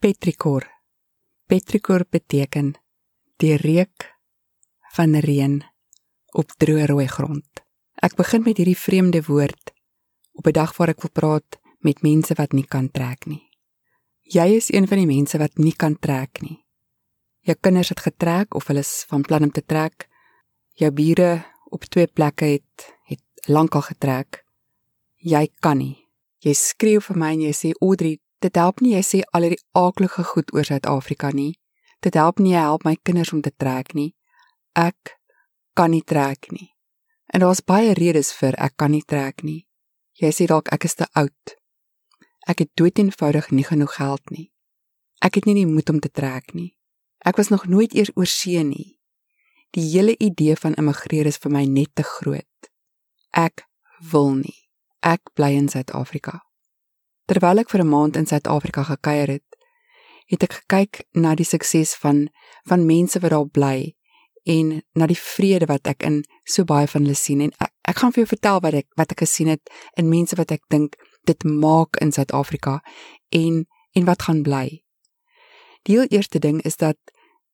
Petrikor. Petrikor beteken die reuk van reën op droë rooi grond. Ek begin met hierdie vreemde woord op 'n dag waar ek wil praat met mense wat nie kan trek nie. Jy is een van die mense wat nie kan trek nie. Jou kinders het getrek of hulle is van plan om te trek. Jou bure op twee plekke het het lankal getrek. Jy kan nie. Jy skreeu vir my en jy sê Audrey, dit help nie jy sê al hierdie aaklige goed oor Suid-Afrika nie. Dit help nie jy help my kinders om te trek nie. Ek kan nie trek nie. En daar's baie redes vir ek kan nie trek nie. Jy sê dalk ek is te oud. Ek het dood eenvoudig nie genoeg geld nie. Ek het nie die moed om te trek nie. Ek was nog nooit eers oor see nie. Die hele idee van immigreer is vir my net te groot. Ek wil nie. Ek bly in Suid-Afrika. Terwyl ek vir 'n maand in Suid-Afrika gekuier het, het ek gekyk na die sukses van van mense wat daar bly en na die vrede wat ek in so baie van hulle sien en ek, ek gaan vir jou vertel wat ek wat ek gesien het in mense wat ek dink dit maak in Suid-Afrika en en wat gaan bly. Die heel eerste ding is dat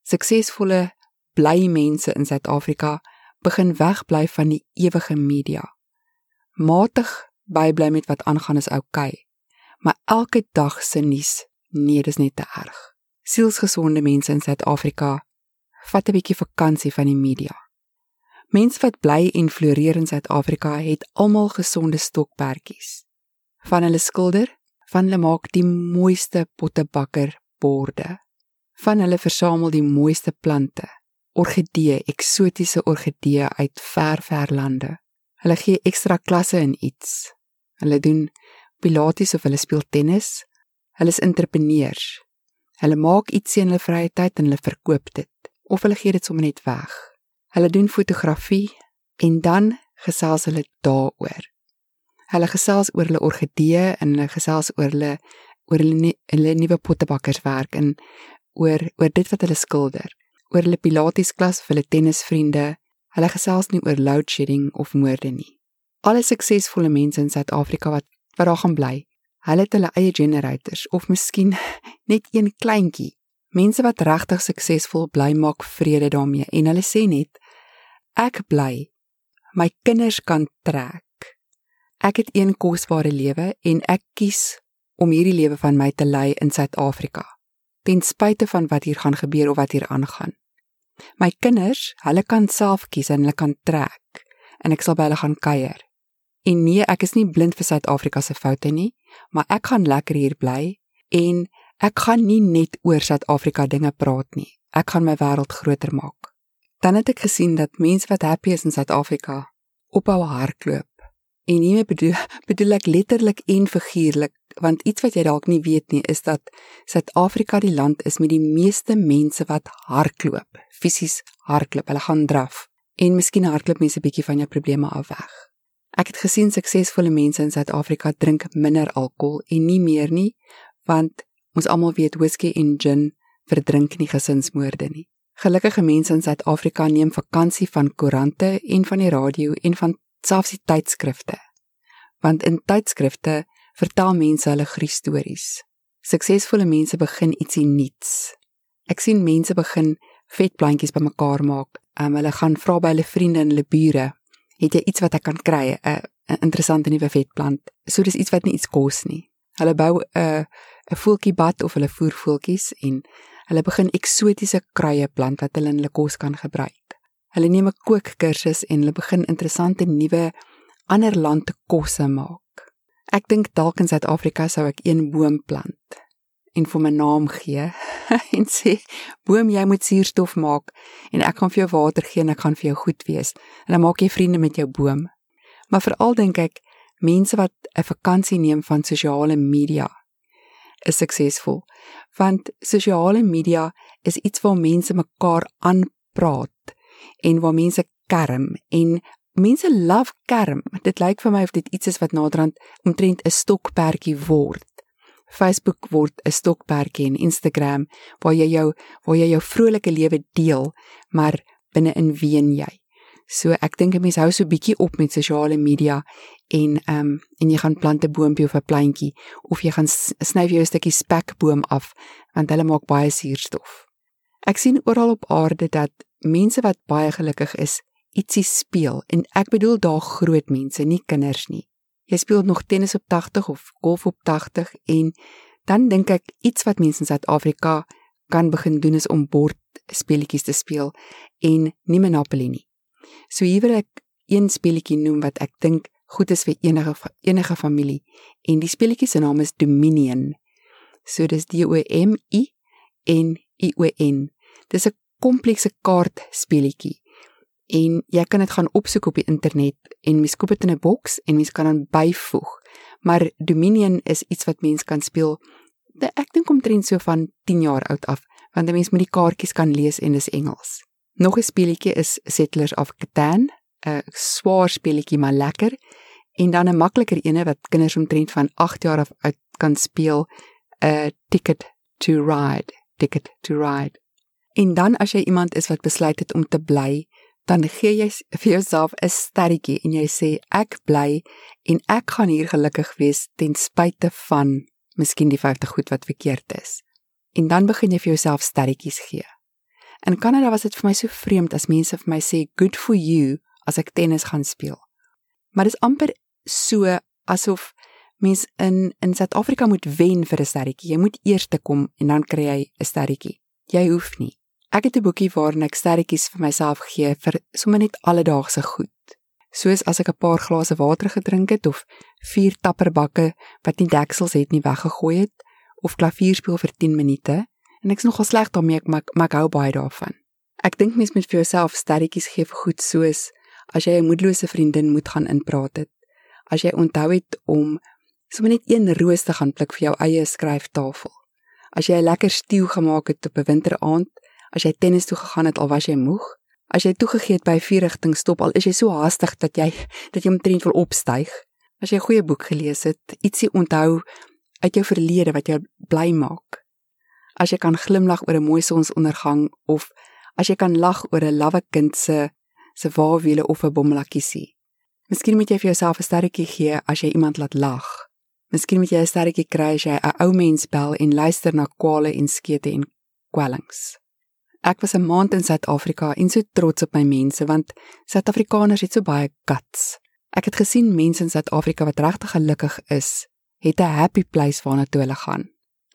suksesvolle bly mense in Suid-Afrika begin wegbly van die ewige media. Matig bybly met wat aangaan is oukei, okay, maar elke dag se nuus, nee, dis net te erg. Sielsgesonde mense in Suid-Afrika vat 'n bietjie vakansie van die media. Mense wat bly en floreer in Suid-Afrika het almal gesonde stokperdjies. Van hulle skilder, van hulle maak die mooiste pottebakker borde. Van hulle versamel die mooiste plante, orgidee, eksotiese orgidee uit ver ver lande. Hulle gee ekstra klasse in iets. Hulle doen pilates of hulle speel tennis. Hulle is entrepreneurs. Hulle maak iets in hulle vrye tyd en hulle verkoop dit of hulle gee dit sommer net weg. Hulle doen fotografie en dan gesels hulle daaroor. Hulle gesels oor hulle orgidee en hulle gesels oor hulle oor hulle hulle nuwe pottebakkerswerk en oor oor dit wat hulle skilder, oor hulle pilates klas of hulle tennisvriende. Hulle gesels nie oor load shedding of moorde nie. Alle suksesvolle mense in Suid-Afrika wat wat daar gaan bly, hulle het hulle eie generators of miskien net een kleintjie Mense wat regtig suksesvol bly maak vrede daarmee en hulle sê net ek bly my kinders kan trek. Ek het een kosbare lewe en ek kies om hierdie lewe van my te lei in Suid-Afrika. Ten spyte van wat hier gaan gebeur of wat hier aangaan. My kinders, hulle kan self kies en hulle kan trek en ek sal by hulle gaan kuier. En nee, ek is nie blind vir Suid-Afrika se foute nie, maar ek gaan lekker hier bly en Ek gaan nie net oor Suid-Afrika dinge praat nie. Ek gaan my wêreld groter maak. Dan het ek gesien dat mense wat happy is in Suid-Afrika ophou hardloop. En hiermee bedoel, bedoel ek letterlik en figuurlik, want iets wat jy dalk nie weet nie is dat Suid-Afrika die land is met die meeste mense wat hardloop, fisies hardloop. Hulle gaan draf en miskien hardloop mense 'n bietjie van jou probleme af weg. Ek het gesien suksesvolle mense in Suid-Afrika drink minder alkohol en nie meer nie, want Ons almal weet whisky en gin verdrink nie gesinsmoorde nie. Gelukkige mense in Suid-Afrika neem vakansie van koerante en van die radio en van selfs die tydskrifte. Want in tydskrifte vertel mense hulle gruisstories. Suksesvolle mense begin ietsie nuuts. Ek sien mense begin vetplantjies bymekaar maak. Um, hulle gaan vra by hulle vriende en hulle bure, "Het jy iets wat ek kan kry? 'n interessante nuwe vetplant." So dis iets wat nie iets kos nie. Hulle bou 'n 'n voeltjiebad of hulle voer voeltjies en hulle begin eksotiese kruie plant wat hulle in hulle kos kan gebruik. Hulle neem 'n kookkursus en hulle begin interessante nuwe ander lande kosse maak. Ek dink dalk in Suid-Afrika sou ek een boom plant en vir my naam gee en sê boom jy moet suurstof maak en ek gaan vir jou water gee en ek gaan vir jou goed wees en dan maak jy vriende met jou boom. Maar veral dink ek mense wat 'n vakansie neem van sosiale media is suksesvol want sosiale media is iets waar mense mekaar aanpraat en waar mense kerm en mense love kerm dit lyk vir my of dit iets is wat naderhand omtrent 'n stokperdjie word Facebook word 'n stokperdjie en Instagram waar jy jou waar jy jou vrolike lewe deel maar binne in ween jy So ek dink 'n mens hou so bietjie op met sosiale media en ehm um, en jy gaan plant 'n boontjie of 'n plantjie of jy gaan sny vir jou 'n stukkie spekboom af want hulle maak baie suurstof. Ek sien oral op aarde dat mense wat baie gelukkig is, ietsie speel en ek bedoel daar groot mense, nie kinders nie. Jy speel nog tennis op 80 of golf op 80 en dan dink ek iets wat mense in Suid-Afrika kan begin doen is om bordspeletjies te speel en nie Monopoly nie. So hier wil ek een speletjie noem wat ek dink goed is vir enige enige familie en die speletjie se naam is Dominion. So dis D O M I N I O N. Dis 'n komplekse kaartspeletjie en jy kan dit gaan opsoek op die internet en mens koop dit in 'n boks en mens kan dan byvoeg. Maar Dominion is iets wat mens kan speel ek dink omtrent so van 10 jaar oud af, want 'n mens moet die kaartjies kan lees en dis Engels. Nog 'n speletjie is Settlers of Catan, 'n swaar speletjie maar lekker en dan 'n makliker ene wat kinders omtrent van 8 jaar af uit kan speel, 'n Ticket to Ride, Ticket to Ride. En dan as jy iemand is wat besluit het om te bly, dan gee jy vir jouself 'n sterretjie en jy sê ek bly en ek gaan hier gelukkig wees ten spyte van miskien die 50 goed wat verkeerd is. En dan begin jy vir jouself sterretjies gee. In Kanada was dit vir my so vreemd as mense vir my sê good for you as ek tennis gaan speel. Maar dit is amper so asof mens in in Suid-Afrika moet wen vir 'n sterretjie. Jy moet eers te kom en dan kry jy 'n sterretjie. Jy hoef nie. Ek het 'n boekie waarin ek sterretjies vir myself gee vir sommer net alledaagse goed soos as ek 'n paar glase water gedrink het of vier tapperbakke wat nie deksels het nie weggegooi het of klavier speel vir 10 minute en ek's nogal sleg daarmee ek maar ek hou baie daarvan. Ek dink mens moet vir jouself sterretjies gee vir goed soos as jy 'n moedlose vriendin moet gaan inpraat het. As jy onthou het om sommer net een roos te gaan pluk vir jou eie skryftafel. As jy 'n lekker stew gemaak het op 'n winteraand, as jy tennis toe gegaan het al was jy moeg, As jy toegegee het by 'n vierrigting stop al is jy so haastig dat jy dat jy omtrent wil opstyg. As jy 'n goeie boek gelees het, ietsie onthou uit jou verlede wat jou bly maak. As jy kan glimlag oor 'n mooi sonsondergang of as jy kan lag oor 'n lawwe kind se se waarwiele of 'n bommelakkisie. Miskien moet jy vir jouself 'n sterretjie gee as jy iemand laat lag. Miskien moet jy 'n sterretjie kry as jy 'n ou mens bel en luister na kwale en skete en kwellings. Ek was 'n maand in Suid-Afrika en so trots op my mense want Suid-Afrikaners het so baie guts. Ek het gesien mense in Suid-Afrika wat regtig gelukkig is, het 'n happy place waarna toe hulle gaan.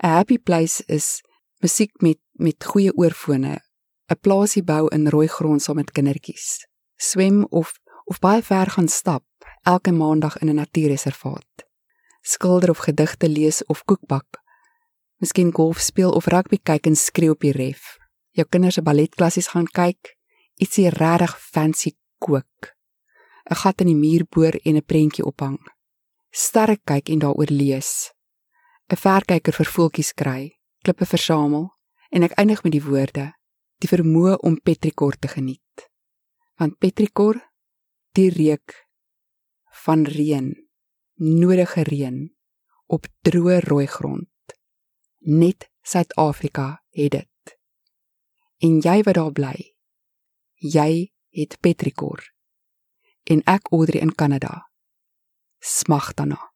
'n Happy place is musiek met met goeie oorfone, 'n plaasie bou in rooi grond saam met kindertjies, swem of of baie ver gaan stap elke maandag in 'n natuurreservaat. Skilder of gedigte lees of koekbak. Miskien golf speel of rugby kyk en skreeu op die ref jou kinders se balletklassies gaan kyk, ietsie regtig fancy kook. 'n Gat in die muur boor en 'n prentjie ophang. Sterre kyk en daaroor lees. 'n Verkyker vir voeltjies kry, klippe versamel en ek eindig met die woorde: die vermoë om petrikor te geniet. Want petrikor, die reuk van reën, nodige reën op droë rooi grond. Net Suid-Afrika het dit en jy wat daar bly. Jy het petrikor. En ek Audrey in Kanada. Smag daarna.